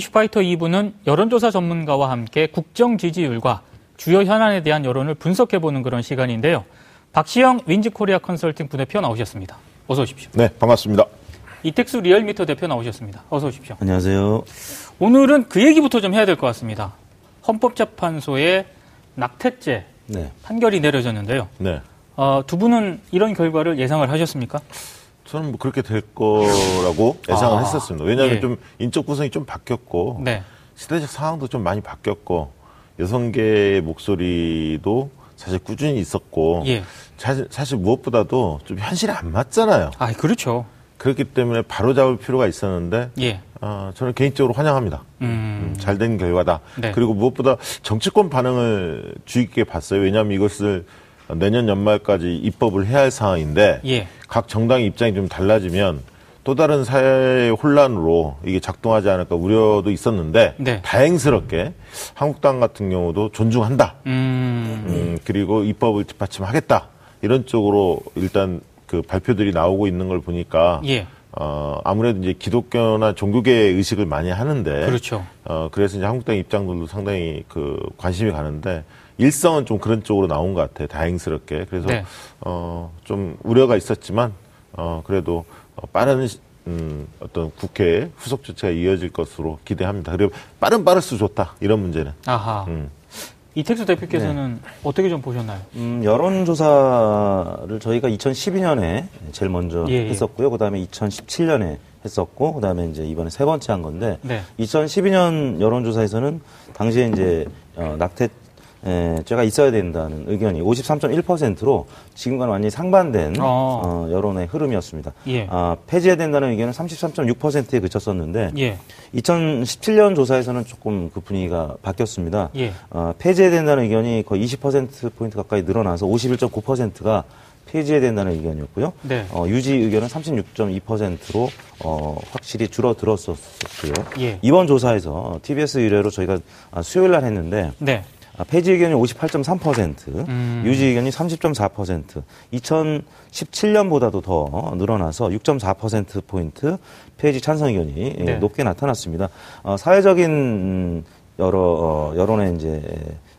이슈파이터 2부는 여론조사 전문가와 함께 국정 지지율과 주요 현안에 대한 여론을 분석해보는 그런 시간인데요. 박시영 윈지코리아 컨설팅 부대표 나오셨습니다. 어서 오십시오. 네, 반갑습니다. 이택수 리얼미터 대표 나오셨습니다. 어서 오십시오. 안녕하세요. 오늘은 그 얘기부터 좀 해야 될 것 같습니다. 헌법재판소의 낙태죄 네. 판결이 내려졌는데요. 네. 어, 두 분은 이런 결과를 예상을 하셨습니까? 저는 뭐 그렇게 될 거라고 예상을 아, 했었습니다. 왜냐하면 예. 좀 인적 구성이 좀 바뀌었고 네. 시대적 상황도 좀 많이 바뀌었고 여성계의 목소리도 사실 꾸준히 있었고 예. 사실, 사실 무엇보다도 좀 현실에 안 맞잖아요. 아, 그렇죠. 그렇기 때문에 바로 잡을 필요가 있었는데 예. 어, 저는 개인적으로 환영합니다. 음. 잘된 결과다. 네. 그리고 무엇보다 정치권 반응을 주의 깊게 봤어요. 왜냐하면 이것을 내년 연말까지 입법을 해야 할 상황인데 예. 각 정당의 입장이 좀 달라지면 또 다른 사회 혼란으로 이게 작동하지 않을까 우려도 있었는데 네. 다행스럽게 한국당 같은 경우도 존중한다. 음. 음, 그리고 입법을 뒷받침하겠다. 이런 쪽으로 일단 그 발표들이 나오고 있는 걸 보니까 예. 어, 아무래도 이제 기독교나 종교계 의식을 많이 하는데 그렇죠. 어, 그래서 이제 한국당 입장들도 상당히 그 관심이 가는데 일성은 좀 그런 쪽으로 나온 것 같아요. 다행스럽게. 그래서 네. 어, 좀 우려가 있었지만 어, 그래도 어, 빠른 시- 음, 어떤 국회 후속 조치가 이어질 것으로 기대합니다. 그리고 빠른 빠를수 좋다. 이런 문제는. 아하. 음. 이택수 대표께서는 어떻게 좀 보셨나요? 음, 여론조사를 저희가 2012년에 제일 먼저 예, 예. 했었고요. 그 다음에 2017년에 했었고, 그 다음에 이제 이번에 세 번째 한 건데, 네. 2012년 여론조사에서는 당시에 이제 어, 낙태 에, 죄가 있어야 된다는 의견이 53.1%로 지금과는 완전히 상반된 어. 어, 여론의 흐름이었습니다. 예. 아, 폐지해야 된다는 의견은 33.6%에 그쳤었는데, 예. 2017년 조사에서는 조금 그 분위기가 바뀌었습니다. 예. 어, 폐지해야 된다는 의견이 거의 20%포인트 가까이 늘어나서 51.9%가 폐지해야 된다는 의견이었고요. 네. 어, 유지 의견은 36.2%로 어, 확실히 줄어들었었고요. 예. 이번 조사에서 TBS 의뢰로 저희가 아, 수요일 날 했는데 네. 아, 폐지 의견이 58.3%, 음. 유지 의견이 30.4%, 2017년보다도 더 늘어나서 6.4%포인트 폐지 찬성 의견이 예, 네. 높게 나타났습니다. 어, 사회적인 음, 여러 어, 여론의 이제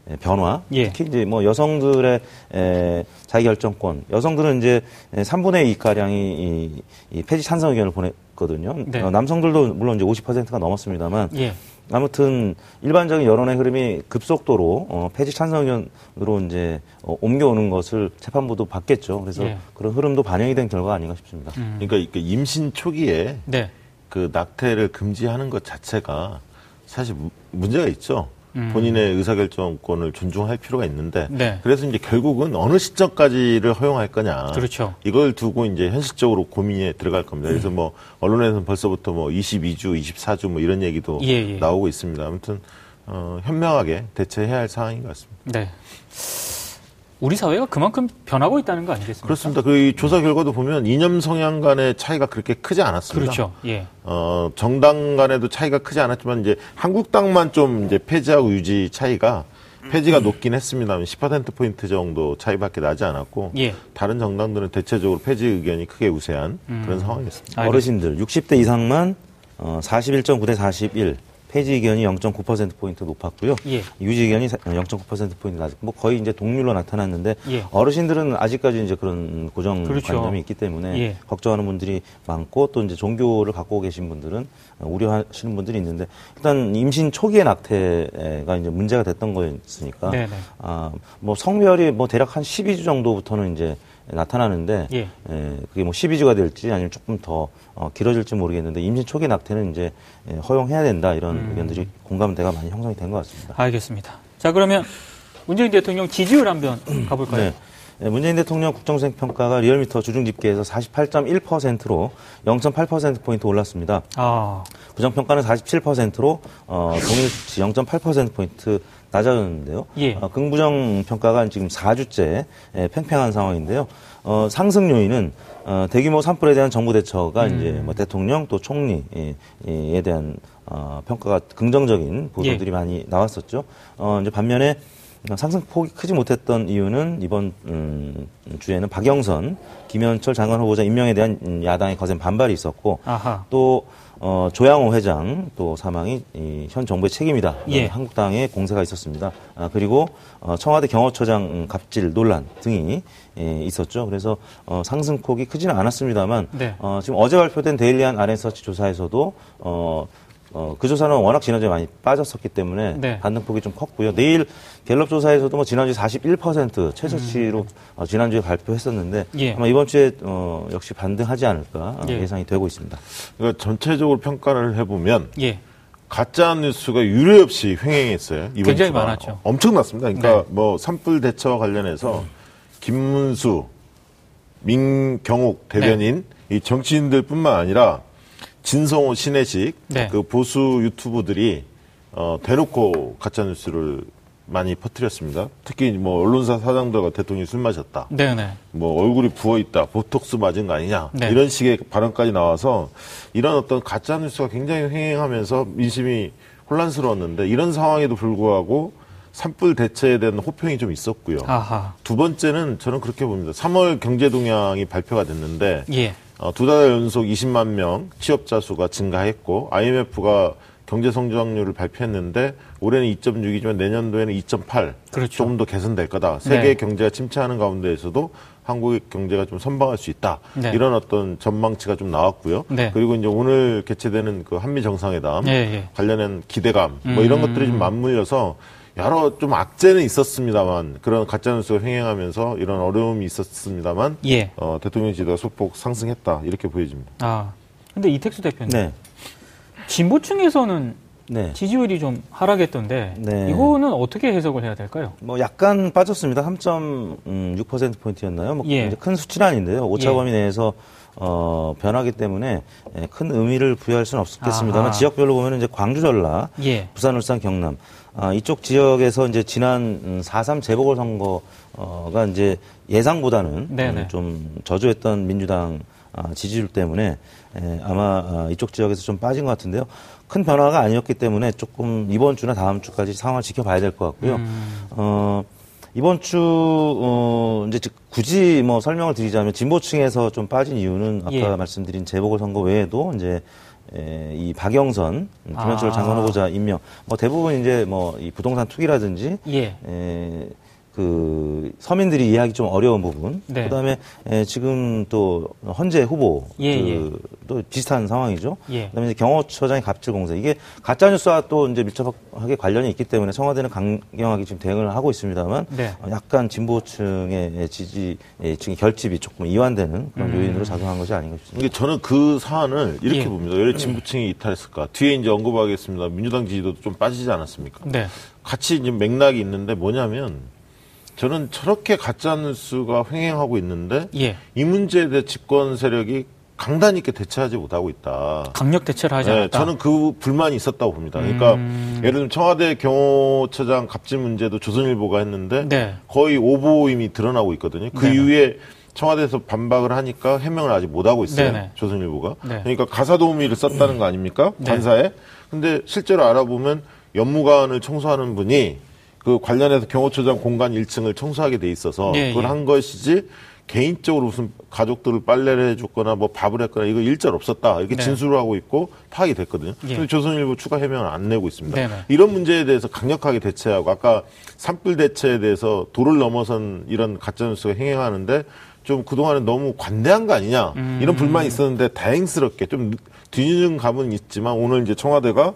에, 변화, 예. 특히 이제 뭐 여성들의 에, 자기 결정권, 여성들은 이제 3분의 2 가량이 이, 이 폐지 찬성 의견을 보 냈거든요. 네. 어, 남성들도 물론 이제 50%가 넘었습니다만 예. 아무튼 일반적인 여론의 흐름이 급속도로 어, 폐지 찬성 의견으로 이제 어, 옮겨오는 것을 재판부도 봤겠죠. 그래서 예. 그런 흐름도 반영이 된 결과가 아닌가 싶습니다. 그러니까 이게 임신 초기에 네. 그 낙태를 금지하는 것 자체가 사실 무- 문제가 있죠. 음. 본인의 의사결정권을 존중할 필요가 있는데 네. 그래서 이제 결국은 어느 시점까지를 허용할 거냐. 그렇죠. 이걸 두고 이제 현실적으로 고민에 들어갈 겁니다. 그래서 뭐 언론에서는 벌써부터 뭐 22주, 24주 뭐 이런 얘기도 예, 예. 나오고 있습니다. 아무튼 어, 현명하게 대처해야 할 상황인 것 같습니다. 네. 우리 사회가 그만큼 변하고 있다는 거 아니겠습니까? 그렇습니다. 그이 조사 결과도 보면 이념 성향 간의 차이가 그렇게 크지 않았습니다. 그렇죠. 예. 어, 정당 간에도 차이가 크지 않았지만 이제 한국당만 좀 이제 폐지하고 유지 차이가 폐지가 높긴 했습니다만 10% 포인트 정도 차이밖에 나지 않았고 예. 다른 정당들은 대체적으로 폐지 의견이 크게 우세한 그런 상황이었습니다. 알겠습니다. 어르신들 60대 이상만 어, 41.9 대 41 폐지 의견이 0.9%포인트 높았고요. 예. 유지 의견이 0.9%포인트 낮고, 뭐 거의 이제 동률로 나타났는데, 예. 어르신들은 아직까지 이제 그런 고정관념이 그렇죠. 있기 때문에, 예. 걱정하는 분들이 많고, 또 이제 종교를 갖고 계신 분들은 우려하시는 분들이 있는데, 일단 임신 초기의 낙태가 이제 문제가 됐던 거였으니까. 아, 뭐 성별이 뭐 대략 한 12주 정도부터는 이제 나타나는데, 예. 예, 그게 뭐 12주가 될지 아니면 조금 더 어, 길어질지 모르겠는데 임신 초기 낙태는 이제 예, 허용해야 된다 이런 음. 의견들이 공감대가 많이 형성이 된 것 같습니다. 알겠습니다. 자, 그러면 문재인 대통령 지지율 한번 가볼까요? 네. 예, 문재인 대통령 국정수행 평가가 리얼미터 주중 집계에서 48.1%로 0.8%포인트 올랐습니다. 아, 부정평가는 47%로 어, 동일 수치 0.8%포인트 낮아졌는데요. 예. 어, 긍부정 평가가 지금 4주째 예, 팽팽한 상황인데요. 어, 상승 요인은 어, 대규모 산불에 대한 정부 대처가 음. 이제 뭐 대통령 또 총리에 대한 어, 평가가 긍정적인 보도들이 예. 많이 나왔었죠. 어, 이제 반면에 상승폭이 크지 못했던 이유는 이번 음, 주에는 박영선, 김현철 장관 후보자 임명에 대한 음, 야당의 거센 반발이 있었고 아하. 또 어, 조양호 회장 또 사망이 이, 현 정부의 책임이다. 예. 한국당의 공세가 있었습니다. 아, 그리고 어, 청와대 경호처장 음, 갑질 논란 등이 예, 있었죠. 그래서 어, 상승폭이 크지는 않았습니다만 네. 어, 지금 어제 발표된 데일리안 아랜서치 조사에서도 어, 어, 그 조사는 워낙 지난주에 많이 빠졌었기 때문에 네. 반등폭이 좀 컸고요. 내일 갤럽 조사에서도 뭐 지난주에 41% 최저치로 어, 지난주에 발표했었는데 음. 예. 아마 이번 주에 어, 역시 반등하지 않을까 어, 예. 예상이 되고 있습니다. 그러니까 전체적으로 평가를 해보면 예. 가짜 뉴스가 유례 없이 횡행했어요. 이번 굉장히 주가. 많았죠. 엄청났습니다. 그러니까 네. 뭐 산불 대처와 관련해서 김문수, 민경욱 대변인 이 정치인들뿐만 아니라 진성호, 신혜식 네. 그 보수 유튜브들이 어, 대놓고 가짜 뉴스를 많이 퍼뜨렸습니다. 특히 뭐 언론사 사장들과 대통령이 술 마셨다. 네네. 뭐 얼굴이 부어 있다, 보톡스 맞은 거 아니냐 네. 이런 식의 발언까지 나와서 이런 어떤 가짜 뉴스가 굉장히 횡행하면서 민심이 혼란스러웠는데 이런 상황에도 불구하고 산불 대처에 대한 호평이 좀 있었고요. 아하. 두 번째는 저는 그렇게 봅니다. 3월 경제 동향이 발표가 됐는데 예. 어, 두달 연속 20만 명 취업자 수가 증가했고 IMF가 경제 성장률을 발표했는데 올해는 2.6이지만 내년도에는 2.8 그렇죠. 조금 더 개선될 거다. 세계 네. 경제가 침체하는 가운데에서도 한국의 경제가 좀 선방할 수 있다. 네. 이런 어떤 전망치가 좀 나왔고요. 네. 그리고 이제 오늘 개최되는 그 한미 정상회담 예, 예. 관련한 기대감 뭐 이런 음. 것들이 좀 맞물려서 여러 좀 악재는 있었습니다만 그런 가짜뉴스가 횡행하면서 이런 어려움이 있었습니다만 예. 어, 대통령 지지가 소폭 상승했다 이렇게 보여집니다. 아. 근데 이택수 대표님. 네. 진보층에서는 네. 지지율이 좀 하락했던데 네. 이거는 어떻게 해석을 해야 될까요? 뭐 약간 빠졌습니다. 3.6% 포인트였나요? 뭐 예. 큰 수치는 아닌데요. 오차 예. 범위 내에서 어, 변하기 때문에 예, 큰 의미를 부여할 수는 없겠습니다만. 지역별로 보면 이제 광주 전라, 예. 부산, 울산, 경남 아, 이쪽 지역에서 이제 지난 음, 4.3 재보궐 선거가 이제 예상보다는 네네. 음, 좀 저조했던 민주당 아, 지지율 때문에 에, 아마 아, 이쪽 지역에서 좀 빠진 것 같은데요. 큰 변화가 아니었기 때문에 조금 이번 주나 다음 주까지 상황을 지켜봐야 될 것 같고요. 음. 어, 이번 주, 어, 이제 즉 굳이 뭐 설명을 드리자면 진보층에서 좀 빠진 이유는 아까 예. 말씀드린 재보궐선거 외에도 이제 에, 이 박영선, 김현철 아. 장관 후보자 임명, 뭐 대부분 이제 뭐 이 부동산 투기라든지 예. 에, 그 서민들이 이해하기 좀 어려운 부분. 네. 그다음에 에, 지금 또 헌재 후보 예, 그, 또 비슷한 상황이죠. 예. 그다음에 경호처장의 갑질 공세 이게 가짜 뉴스와 또 이제 밀접하게 관련이 있기 때문에 청와대는 강경하게 지금 대응을 하고 있습니다만 네. 어, 약간 진보층의 지지층의 결집이 조금 이완되는 그런 요인으로 작용한 것이 아닌가 싶습니다. 이게 저는 그 사안을 이렇게 예. 봅니다. 왜 진보층이 이탈했을까? 뒤에 이제 언급하겠습니다. 민주당 지지도도 좀 빠지지 않았습니까? 네. 같이 이제 맥락이 있는데 뭐냐면 저는 저렇게 가짜 뉴스가 횡행하고 있는데 예. 이 문제에 대해 집권 세력이 강단 있게 대처하지 못하고 있다. 강력 대처를 하지 네, 않았다. 저는 그 불만이 있었다고 봅니다. 그러니까 음. 예를 들면 청와대 경호처장 갑질 문제도 조선일보가 했는데 네. 거의 오보임이 드러나고 있거든요. 그 네네. 이후에 청와대에서 반박을 하니까 해명을 아직 못 하고 있어요. 네네. 조선일보가. 네. 그러니까 가사도우미를 썼다는 거 아닙니까? 네. 관사에. 근데 실제로 알아보면 연무관을 청소하는 분이 그 관련해서 경호처장 공간 1층을 청소하게 돼 있어서 예, 그걸 예. 한 것이지 개인적으로 무슨 가족들을 빨래를 해줬거나 뭐 밥을 했거나 이거 일절 없었다 이렇게 네. 진술을 하고 있고 파악이 됐거든요. 예. 근데 조선일보 추가 해명을 안 내고 있습니다. 네네. 이런 문제에 대해서 강력하게 대처하고 아까 산불 대처에 대해서 도를 넘어선 이런 가짜뉴스가 행행하는데 좀 그동안에 너무 관대한 거 아니냐 음. 이런 불만이 있었는데 다행스럽게 좀 뒤늦은 감은 있지만 오늘 이제 청와대가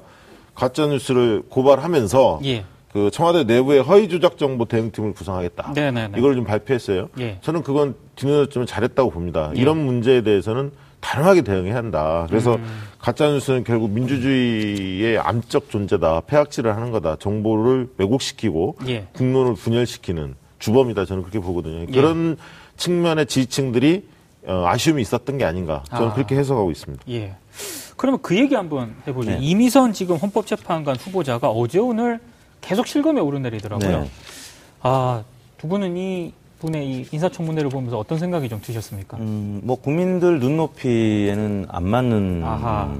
가짜뉴스를 고발하면서 예. 그 청와대 내부에 허위 조작 정보 대응팀을 구성하겠다. 네네네. 이걸 좀 발표했어요. 예. 저는 그건 뒤늦었지만 잘했다고 봅니다. 예. 이런 문제에 대해서는 단호하게 대응해야 한다. 그래서 음. 가짜 뉴스는 결국 민주주의의 암적 존재다. 폐악질을 하는 거다. 정보를 왜곡시키고 예. 국론을 분열시키는 주범이다. 저는 그렇게 보거든요. 그런 측면의 지지층들이 어, 아쉬움이 있었던 게 아닌가. 저는 아. 그렇게 해석하고 있습니다. 예. 그러면 그 얘기 한번 해보죠. 네. 이미선 지금 헌법재판관 후보자가 어제 오늘 계속 실검에 오르내리더라고요. 네. 아, 두 분은 이 분의 이 인사청문회를 보면서 어떤 생각이 좀 드셨습니까? 음, 뭐 국민들 눈높이에는 안 맞는 아하.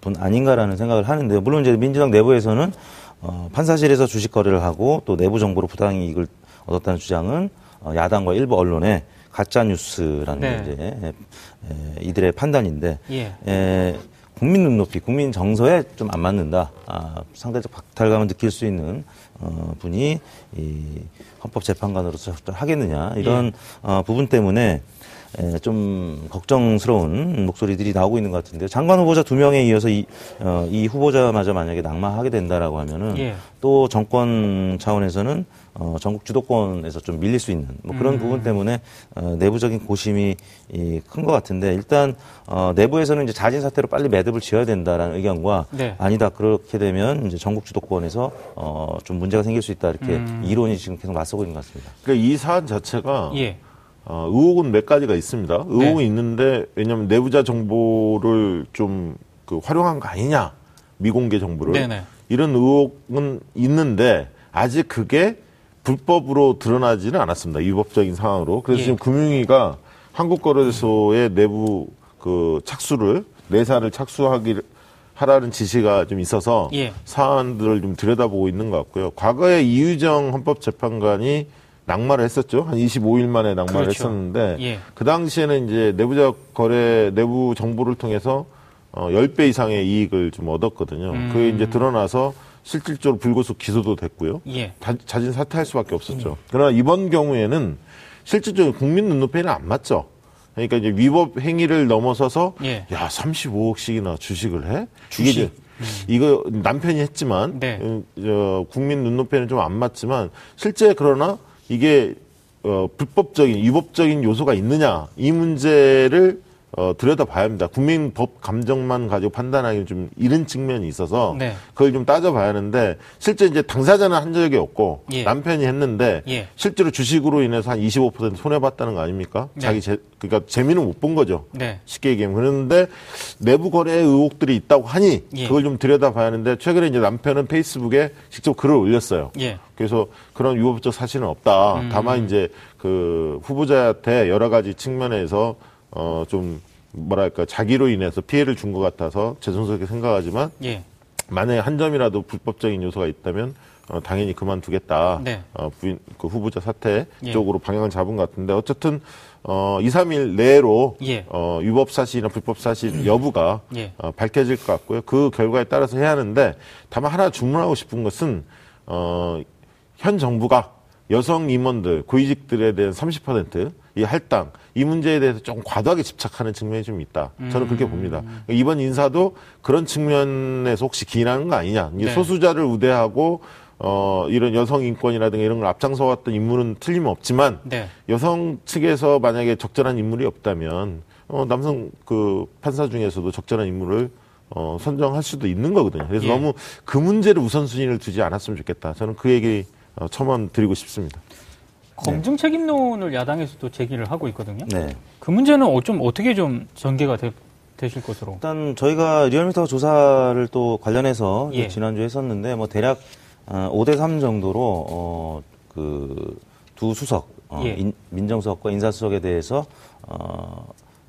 분 아닌가라는 생각을 하는데요. 물론 이제 민주당 내부에서는 어, 판사실에서 주식 거래를 하고 또 내부 정보로 부당 이익을 얻었다는 주장은 어, 야당과 일부 언론의 가짜 뉴스라는 네. 게 이제 에, 에, 이들의 판단인데 예. 에, 국민 눈높이, 국민 정서에 좀 안 맞는다. 아, 상대적 박탈감을 느낄 수 있는 어, 분이 이 헌법재판관으로서 하겠느냐 이런 어, 부분 때문에 에, 좀 걱정스러운 목소리들이 나오고 있는 것 같은데요. 장관 후보자 두 명에 이어서 이, 어, 이 후보자마저 만약에 낙마하게 된다라고 하면은 예. 또 정권 차원에서는 어, 전국 주도권에서 좀 밀릴 수 있는 뭐 그런 부분 때문에 어, 내부적인 고심이 큰 것 같은데 일단 어, 내부에서는 이제 자진 사퇴로 빨리 매듭을 지어야 된다라는 의견과 네. 아니다 그렇게 되면 이제 전국 주도권에서 어, 좀 문제가 생길 수 있다 이렇게 이론이 지금 계속 맞서고 있는 것 같습니다. 그러니까 이 사안 자체가 예. 어, 의혹은 몇 가지가 있습니다. 의혹은 네. 있는데 왜냐하면 내부자 정보를 좀 그 활용한 거 아니냐 미공개 정보를 네네. 이런 의혹은 있는데 아직 그게 불법으로 드러나지는 않았습니다. 위법적인 상황으로. 그래서 예. 지금 금융위가 한국거래소의 내부 그 착수를 내사를 착수하기 하라는 지시가 좀 있어서 예. 사안들을 좀 들여다보고 있는 것 같고요. 과거에 이유정 헌법재판관이 낙마를 했었죠. 한 25일 만에 낙마를 그렇죠. 했었는데 예. 그 당시에는 이제 내부자 거래 내부 정보를 통해서 어 10배 이상의 이익을 좀 얻었거든요. 음. 그게 이제 드러나서 실질적으로 불구속 기소도 됐고요. 예. 자, 자진 사퇴할 수밖에 없었죠. 그러나 이번 경우에는 실질적으로 국민 눈높이는 안 맞죠. 그러니까 이제 위법 행위를 넘어서서 예. 야 35억씩이나 주식을 해? 주식. 이제 이거 남편이 했지만 네. 음, 저 국민 눈높이는 좀 안 맞지만 실제 그러나 이게 어, 불법적인 위법적인 요소가 있느냐 이 문제를 어, 들여다봐야 합니다. 국민 법 감정만 가지고 판단하기 좀 이른 측면이 있어서 네. 그걸 좀 따져봐야 하는데 실제 이제 당사자는 한 적이 없고 예. 남편이 했는데 예. 실제로 주식으로 인해서 한 25% 손해 봤다는 거 아닙니까? 네. 자기 재, 그러니까 재미는 못 본 거죠. 네. 쉽게 얘기하면 그런데 내부 거래 의혹들이 있다고 하니 예. 그걸 좀 들여다봐야 하는데 최근에 이제 남편은 페이스북에 직접 글을 올렸어요. 예. 그래서 그런 위법적 사실은 없다. 음. 다만 이제 그 후보자한테 여러 가지 측면에서 어 좀 뭐랄까 자기로 인해서 피해를 준 것 같아서 죄송스럽게 생각하지만 예. 만약에 한 점이라도 불법적인 요소가 있다면 어, 당연히 그만두겠다. 네. 어, 부인, 그 후보자 사퇴 예. 쪽으로 방향을 잡은 것 같은데 어쨌든 어, 2, 3일 내로 예. 어, 위법 사실이나 불법 사실 여부가 예. 어, 밝혀질 것 같고요. 그 결과에 따라서 해야 하는데 다만 하나 주문하고 싶은 것은 어, 현 정부가 여성 임원들, 고위직들에 대한 30%이 할당 이 문제에 대해서 좀 과도하게 집착하는 측면이 좀 있다. 저는 그렇게 봅니다. 이번 인사도 그런 측면에서 혹시 기인하는 거 아니냐. 네. 소수자를 우대하고 어, 이런 여성 인권이라든가 이런 걸 앞장서 왔던 인물은 틀림없지만 네. 여성 측에서 만약에 적절한 인물이 없다면 어, 남성 그 판사 중에서도 적절한 인물을 어, 선정할 수도 있는 거거든요. 그래서 예. 너무 그 문제를 우선순위를 두지 않았으면 좋겠다. 저는 그 얘기 어, 첨언 드리고 싶습니다. 검증 책임론을 야당에서도 제기를 하고 있거든요. 네. 그 문제는 어- 좀 어떻게 좀 전개가 되, 실 것으로. 일단 저희가 리얼미터 조사를 또 관련해서 예. 지난주에 했었는데 뭐 대략 어, 5대 3 정도로 어, 그두 수석 어, 예. 인- 민정수석과 인사수석에 대해서 어,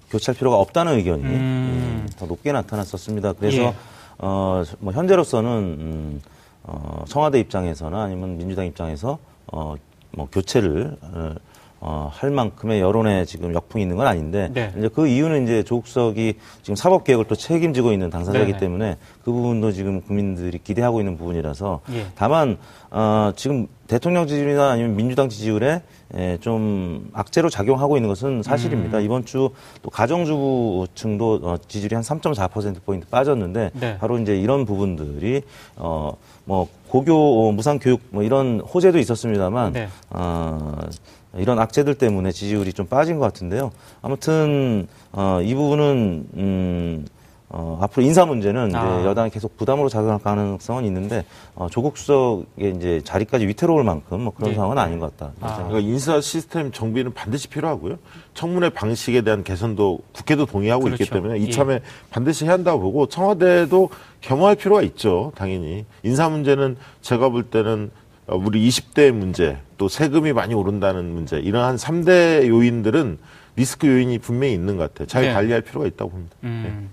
교체할 필요가 없다는 의견이 음. 음, 더 높게 나타났었습니다. 그래서 예. 어, 뭐 현재로서는 음, 어, 청와대 입장에서나 아니면 민주당 입장에서 어, 뭐 교체를 어, 어, 할 만큼의 여론에 지금 역풍이 있는 건 아닌데 네. 이제 그 이유는 이제 조국석이 지금 사법 개혁을 또 책임지고 있는 당사자이기 네네. 때문에 그 부분도 지금 국민들이 기대하고 있는 부분이라서 예. 다만 어, 지금 대통령 지지율이나 아니면 민주당 지지율에 에, 좀 악재로 작용하고 있는 것은 음. 사실입니다. 이번 주 또 가정주부층도 어, 지지율이 한 3.4% 포인트 빠졌는데 네. 바로 이제 이런 부분들이 어, 뭐 고교 어, 무상 교육 뭐 이런 호재도 있었습니다만 네. 어, 이런 악재들 때문에 지지율이 좀 빠진 것 같은데요. 아무튼 어, 이 부분은 음, 어, 앞으로 인사 문제는 이제 아. 여당이 계속 부담으로 작용할 가능성은 있는데 어, 조국 수석의 이제 자리까지 위태로울 만큼 뭐 그런 네. 상황은 아닌 것 같다. 아. 그러니까 인사 시스템 정비는 반드시 필요하고요. 청문회 방식에 대한 개선도 국회도 동의하고 있기 그렇죠. 때문에 예. 이참에 반드시 해야 한다고 보고 청와대도 겸허할 필요가 있죠. 당연히 인사 문제는 제가 볼 때는 어, 우리 20대 문제 또 세금이 많이 오른다는 문제 이러한 3대 요인들은 리스크 요인이 분명히 있는 것 같아요. 잘 네. 관리할 필요가 있다고 봅니다. 음.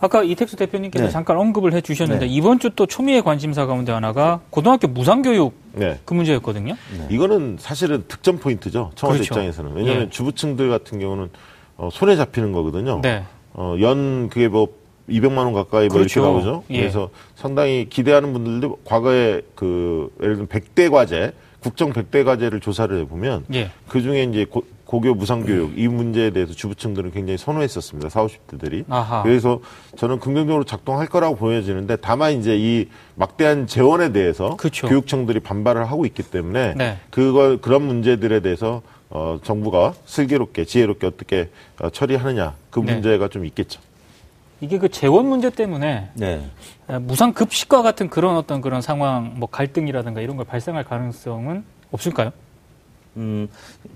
아까 이택수 대표님께서 네. 잠깐 언급을 해 주셨는데 네. 이번 주 또 초미의 관심사 가운데 하나가 고등학교 무상교육 네. 그 문제였거든요. 이거는 사실은 득점 포인트죠. 청와대 그렇죠. 입장에서는. 왜냐하면 예. 주부층들 같은 경우는 어, 손에 잡히는 거거든요. 네. 어, 연 그게 뭐 200만 원 가까이 뭐 그렇죠. 이렇게 나오죠. 예. 그래서 상당히 기대하는 분들도 과거에 그 예를 들면 100대 과제, 국정 100대 과제를 조사를 해보면 예. 그 중에 이제 고, 고교 무상교육 이 문제에 대해서 주부층들은 굉장히 선호했었습니다. 40, 50대들이. 아하. 그래서 저는 긍정적으로 작동할 거라고 보여지는데 다만 이제 이 막대한 재원에 대해서 그쵸. 교육청들이 반발을 하고 있기 때문에 네. 그걸 그런 문제들에 대해서 어, 정부가 슬기롭게 지혜롭게 어떻게 어, 처리하느냐 그 네. 문제가 좀 있겠죠. 이게 그 재원 문제 때문에 네. 무상 급식과 같은 그런 어떤 그런 상황, 뭐 갈등이라든가 이런 걸 발생할 가능성은 없을까요? 음,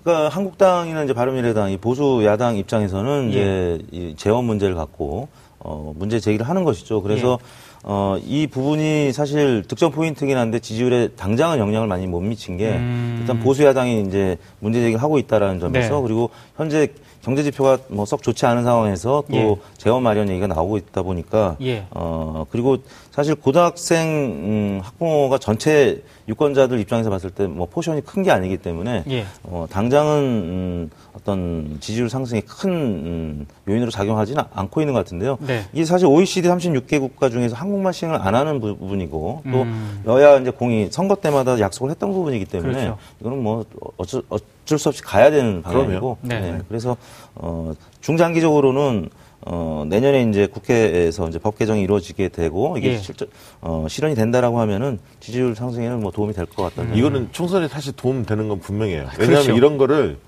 그러니까 한국당이나 이제 바른미래당 이 보수 야당 입장에서는 이제 이 재원 문제를 갖고 어, 문제 제기를 하는 것이죠. 그래서 어, 이 부분이 사실 득점 포인트긴 한데 지지율에 당장은 영향을 많이 못 미친 게 음. 일단 보수 야당이 이제 문제 제기를 하고 있다라는 점에서 네. 그리고 현재 경제 지표가 뭐 썩 좋지 않은 상황에서 또 예. 재원 마련 얘기가 나오고 있다 보니까 예. 어 그리고 사실 고등학생 음, 학부모가 전체 유권자들 입장에서 봤을 때 뭐 포션이 큰 게 아니기 때문에 예. 어, 당장은 음, 어떤 지지율 상승에 큰 음, 요인으로 작용하지는 않고 있는 것 같은데요. 네. 이게 사실 OECD 36개 국가 중에서 한국만 시행을 안 하는 부- 부분이고 또 음. 여야 이제 공히 선거 때마다 약속을 했던 부분이기 때문에 그렇죠. 이거는 뭐 어쩔, 어쩔 수 없이 가야 되는 방향이고 그럼요. 네. 그래서 어, 중장기적으로는 어, 내년에 이제 국회에서 이제 법 개정이 이루어지게 되고 이게 예. 실제 어, 실현이 된다라고 하면은 지지율 상승에는 뭐 도움이 될 것 같다는 이거는 총선에 사실 도움 되는 건 분명해요. 왜냐하면 그렇죠. 이런 거를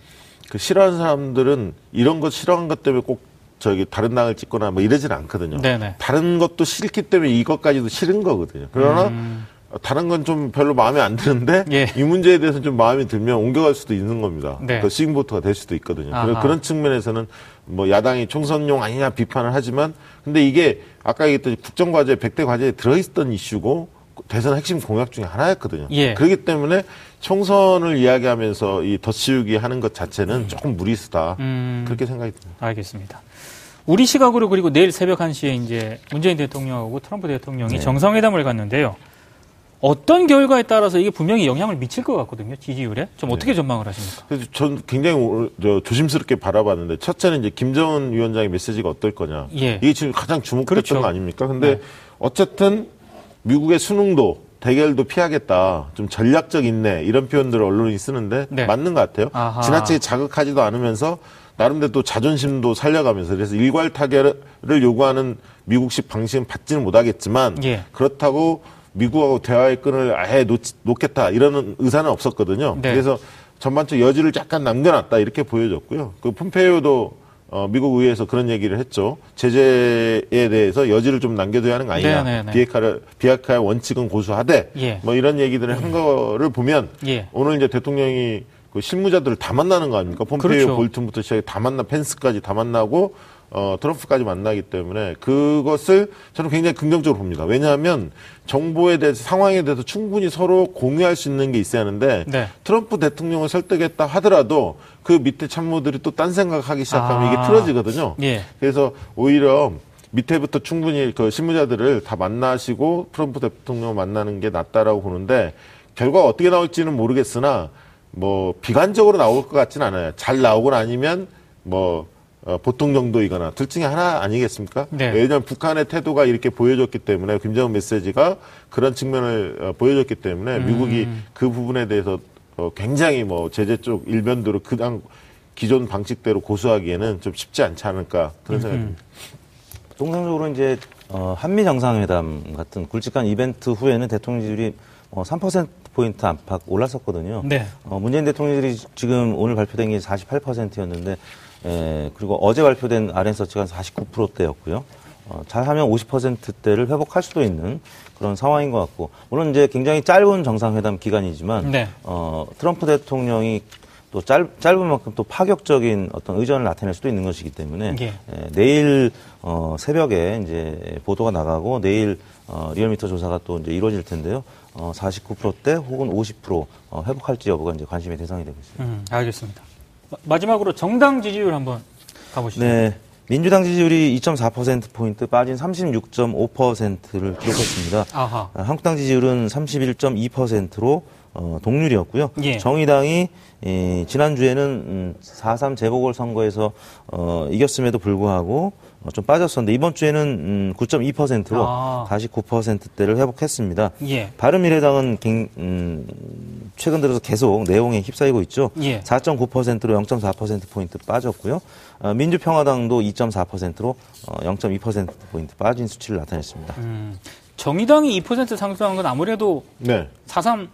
그 싫어하는 사람들은 이런 거 싫어하는 것 때문에 꼭 저기 다른 당을 찍거나 뭐 이러지는 않거든요. 네네. 다른 것도 싫기 때문에 이것까지도 싫은 거거든요. 그러나 음. 다른 건 좀 별로 마음에 안 드는데 예. 이 문제에 대해서 좀 마음에 들면 옮겨갈 수도 있는 겁니다. 네. 그 스윙보트가 될 수도 있거든요. 아하. 그런, 측면에서는 뭐 야당이 총선용 아니냐 비판을 하지만 근데 이게 아까 얘기했듯이 국정과제 100대 과제에 들어있던 이슈고 대선 핵심 공약 중에 하나였거든요. 예. 그렇기 때문에 총선을 이야기하면서 이 덧씌우기 하는 것 자체는 조금 무리수다. 음. 그렇게 생각이 듭니다. 알겠습니다. 우리 시각으로 그리고 내일 새벽 1시에 이제 문재인 대통령하고 트럼프 대통령이 네. 정상회담을 갔는데요. 어떤 결과에 따라서 이게 분명히 영향을 미칠 것 같거든요. 지지율에. 좀 어떻게 네. 전망을 하십니까? 그래서 전 굉장히 저 조심스럽게 바라봤는데 첫째는 이제 김정은 위원장의 메시지가 어떨 거냐. 예. 이게 지금 가장 주목됐던 그렇죠. 거 아닙니까? 근데 네. 어쨌든 미국의 수능도 대결도 피하겠다. 좀 전략적 인내 이런 표현들을 언론이 쓰는데 네. 맞는 것 같아요. 아하. 지나치게 자극하지도 않으면서 나름대로 또 자존심도 살려가면서 그래서 일괄 타결을 요구하는 미국식 방식은 받지는 못하겠지만 예. 그렇다고 미국하고 대화의 끈을 아예 놓, 놓겠다 이런 의사는 없었거든요. 네. 그래서 전반적 여지를 약간 남겨놨다 이렇게 보여졌고요. 그 폼페이오도 어, 미국 의회에서 그런 얘기를 했죠. 제재에 대해서 여지를 좀 남겨둬야 하는 거 아니냐. 네, 네, 네. 비핵화를 비핵화의 원칙은 고수하되 예. 뭐 이런 얘기들을 한 거를 보면 예. 오늘 이제 대통령이 그 실무자들을 다 만나는 거 아닙니까? 폼페이오, 그렇죠. 볼튼부터 시작해 다 만나 펜스까지 다 만나고 어, 트럼프까지 만나기 때문에 그것을 저는 굉장히 긍정적으로 봅니다. 왜냐하면 정보에 대해서 상황에 대해서 충분히 서로 공유할 수 있는 게 있어야 하는데 네. 트럼프 대통령을 설득했다 하더라도 그 밑에 참모들이 또 딴 생각하기 시작하면 아. 이게 틀어지거든요. 예. 그래서 오히려 밑에부터 충분히 그 실무자들을 다 만나시고 트럼프 대통령 만나는 게 낫다라고 보는데 결과가 어떻게 나올지는 모르겠으나 뭐 비관적으로 나올 것 같지는 않아요. 잘 나오건 아니면 뭐 어, 보통 정도이거나 둘 중에 하나 아니겠습니까? 네. 왜냐하면 북한의 태도가 이렇게 보여줬기 때문에 김정은 메시지가 그런 측면을 어, 보여줬기 때문에 음. 미국이 그 부분에 대해서 어, 굉장히 뭐 제재 쪽 일변도로 그당 기존 방식대로 고수하기에는 좀 쉽지 않지 않을까 그런 생각이 듭니다. 통상적으로 이제 어, 한미 정상회담 같은 굵직한 이벤트 후에는 대통령 지지율이 어, 3% 포인트 안팎 올랐었거든요. 네. 어, 문재인 대통령이 지금 오늘 발표된 게 48%였는데 에, 그리고 어제 발표된 RN서치가 49%대였고요. 어, 잘하면 50%대를 회복할 수도 있는 그런 상황인 것 같고 물론 이제 굉장히 짧은 정상회담 기간이지만 네. 어, 트럼프 대통령이 또 짧, 짧은 만큼 또 파격적인 어떤 의전을 나타낼 수도 있는 것이기 때문에 예. 에, 내일 어, 새벽에 이제 보도가 나가고 내일 어, 리얼미터 조사가 또 이제 이루어질 텐데요. 어, 49%대 혹은 50% 어, 회복할지 여부가 이제 관심의 대상이 되고 있습니다. 음, 알겠습니다. 마- 마지막으로 정당 지지율 한번 가보시죠. 네. 민주당 지지율이 2.4%포인트 빠진 36.5%를 기록했습니다. 아하. 아, 한국당 지지율은 31.2%로 어, 동률이었고요. 예. 정의당이 이, 지난주에는 음, 4.3 재보궐선거에서 어, 이겼음에도 불구하고 어, 좀 빠졌었는데 이번 주에는 음, 9.2%로 아. 다시 9%대를 회복했습니다. 예. 바른미래당은 갱- 음, 최근 들어서 계속 내용에 휩싸이고 있죠. 예. 4.9%로 0.4%포인트 빠졌고요. 어, 민주평화당도 2.4%로 어, 0.2%포인트 빠진 수치를 나타냈습니다. 음, 정의당이 2% 상승한 건 아무래도 네. 4.3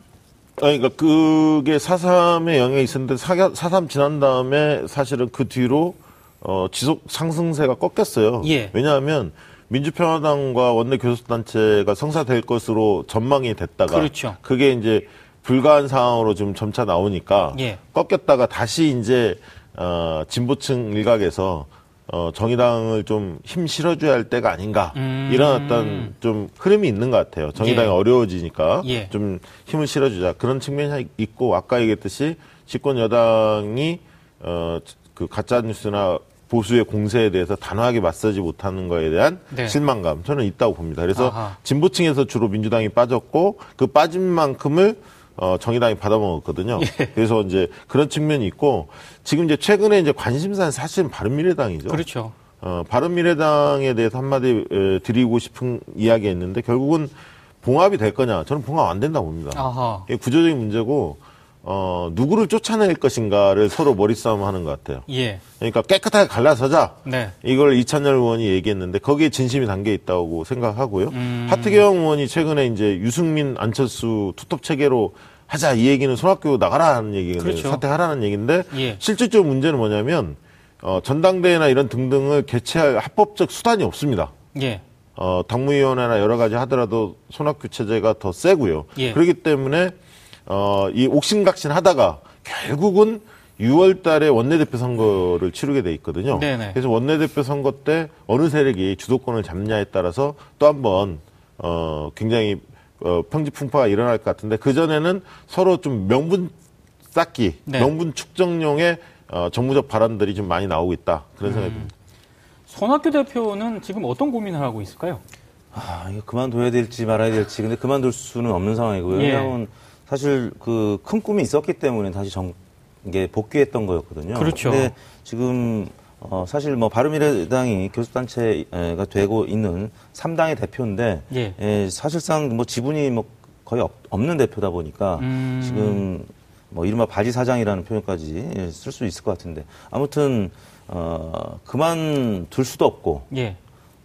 아니, 그러니까 그게 4.3의 영향이 있었는데 4.3 지난 다음에 사실은 그 뒤로 어, 지속 상승세가 꺾였어요. 예. 왜냐하면 민주평화당과 원내 교섭단체가 성사될 것으로 전망이 됐다가 그렇죠. 그게 이제 불가한 상황으로 좀 점차 나오니까 예. 꺾였다가 다시 이제 어, 진보층 일각에서 어, 정의당을 좀 힘 실어줘야 할 때가 아닌가 음. 이런 어떤 좀 흐름이 있는 것 같아요. 정의당이 예. 어려워지니까 예. 좀 힘을 실어주자 그런 측면이 있고 아까 얘기했듯이 집권 여당이 어 그 가짜 뉴스나 보수의 공세에 대해서 단호하게 맞서지 못하는 거에 대한 네. 실망감 저는 있다고 봅니다. 그래서 아하. 진보층에서 주로 민주당이 빠졌고 그 빠진 만큼을 어, 정의당이 받아먹었거든요. 예. 그래서 이제 그런 측면이 있고 지금 이제 최근에 이제 관심사는 사실은 바른미래당이죠. 그렇죠. 어, 바른미래당에 대해서 한마디 에, 드리고 싶은 이야기했는데 결국은 봉합이 될 거냐? 저는 봉합 안 된다고 봅니다. 아하. 이게 구조적인 문제고 어, 누구를 쫓아낼 것인가를 서로 머리싸움 하는 것 같아요. 예. 그러니까 깨끗하게 갈라서자. 네. 이걸 이찬열 의원이 얘기했는데 거기에 진심이 담겨 있다고 생각하고요. 음. 하트경 의원이 최근에 이제 유승민, 안철수 투톱 체계로 하자 이 얘기는 손학규 나가라는 얘기거든요. 그렇죠. 사퇴하라는 얘기인데 예. 실질적 문제는 뭐냐면 어, 전당대회나 이런 등등을 개최할 합법적 수단이 없습니다. 예. 어, 당무위원회나 여러 가지 하더라도 손학규 체제가 더 세고요. 예. 그렇기 때문에 어, 이 옥신각신 하다가 결국은 6월 달에 원내대표 선거를 치르게 돼 있거든요. 네네. 그래서 원내대표 선거 때 어느 세력이 주도권을 잡냐에 따라서 또 한번 어, 굉장히 어, 평지풍파가 일어날 것 같은데 그 전에는 서로 좀 명분 쌓기, 네. 명분 축정용의 어, 정무적 발언들이 좀 많이 나오고 있다. 그런 생각이 듭니다. 손학규 대표는 지금 어떤 고민을 하고 있을까요? 아, 이거 그만둬야 될지 말아야 될지. 근데 그만둘 수는 없는 상황이고요. 예. 사실 그 큰 꿈이 있었기 때문에 다시 정, 이게 복귀했던 거였거든요. 그렇죠. 근데 지금 어, 사실 뭐 바른미래당이 교섭단체가 되고 있는 3당의 대표인데 예. 예, 사실상 뭐 지분이 뭐 거의 없, 없는 대표다 보니까 음. 지금 뭐 이른바 바지 사장이라는 표현까지 예, 쓸수 있을 것 같은데 아무튼 어, 그만 둘 수도 없고 예.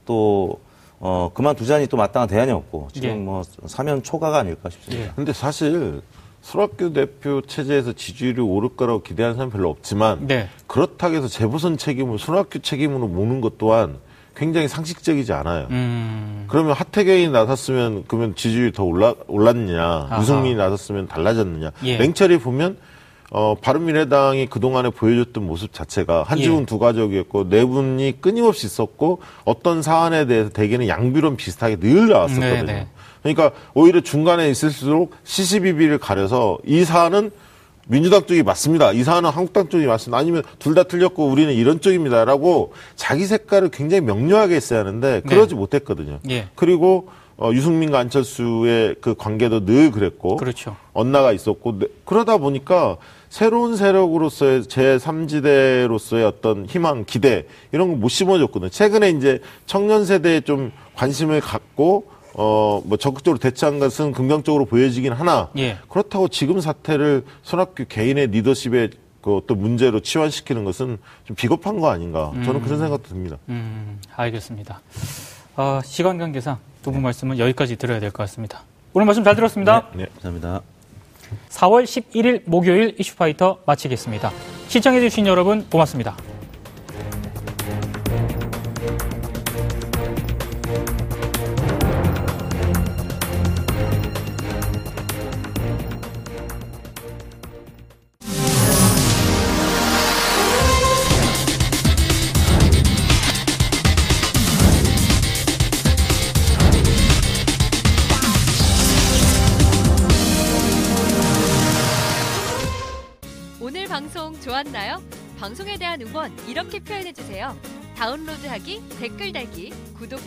또 어, 그만두자니 또 마땅한 대안이 없고 지금 예. 뭐 사면 초과가 아닐까 싶습니다. 예. 근데 사실 손학규 대표 체제에서 지지율이 오를 거라고 기대하는 사람 별로 없지만 네. 그렇다고 해서 재보선 책임을 손학규 책임으로 모는 것 또한 굉장히 상식적이지 않아요. 음. 그러면 하태경이 나섰으면 그러면 지지율이 더 올라 올랐느냐, 아하. 유승민이 나섰으면 달라졌느냐. 예. 맹철이 보면 어, 바른미래당이 그동안에 보여줬던 모습 자체가 한지훈 예. 두 가족이었고 네 분이 끊임없이 있었고 어떤 사안에 대해서 대개는 양비론 비슷하게 늘 나왔었거든요. 네네. 그러니까 오히려 중간에 있을수록 시시비비를 가려서 이 사안은 민주당 쪽이 맞습니다. 이 사안은 한국당 쪽이 맞습니다. 아니면 둘 다 틀렸고 우리는 이런 쪽입니다라고 자기 색깔을 굉장히 명료하게 했어야 하는데 그러지 못했거든요. 예. 그리고 어, 유승민과 안철수의 그 관계도 늘 그랬고 그렇죠. 언나가 있었고 네, 그러다 보니까 새로운 세력으로서의 제3지대로서의 어떤 희망, 기대 이런 거 못 심어줬거든요. 최근에 이제 청년 세대에 좀 관심을 갖고 어, 뭐 적극적으로 대처한 것은 긍정적으로 보여지긴 하나 예. 그렇다고 지금 사태를 손학규 개인의 리더십의 그 어떤 문제로 치환시키는 것은 좀 비겁한 거 아닌가 저는 그런 생각도 듭니다. 음, 알겠습니다. 아, 시간 관계상 두분 말씀은 여기까지 들어야 될 것 같습니다. 오늘 말씀 잘 들었습니다. 네. 감사합니다. 4월 11일 목요일 이슈파이터 마치겠습니다. 시청해주신 여러분 고맙습니다.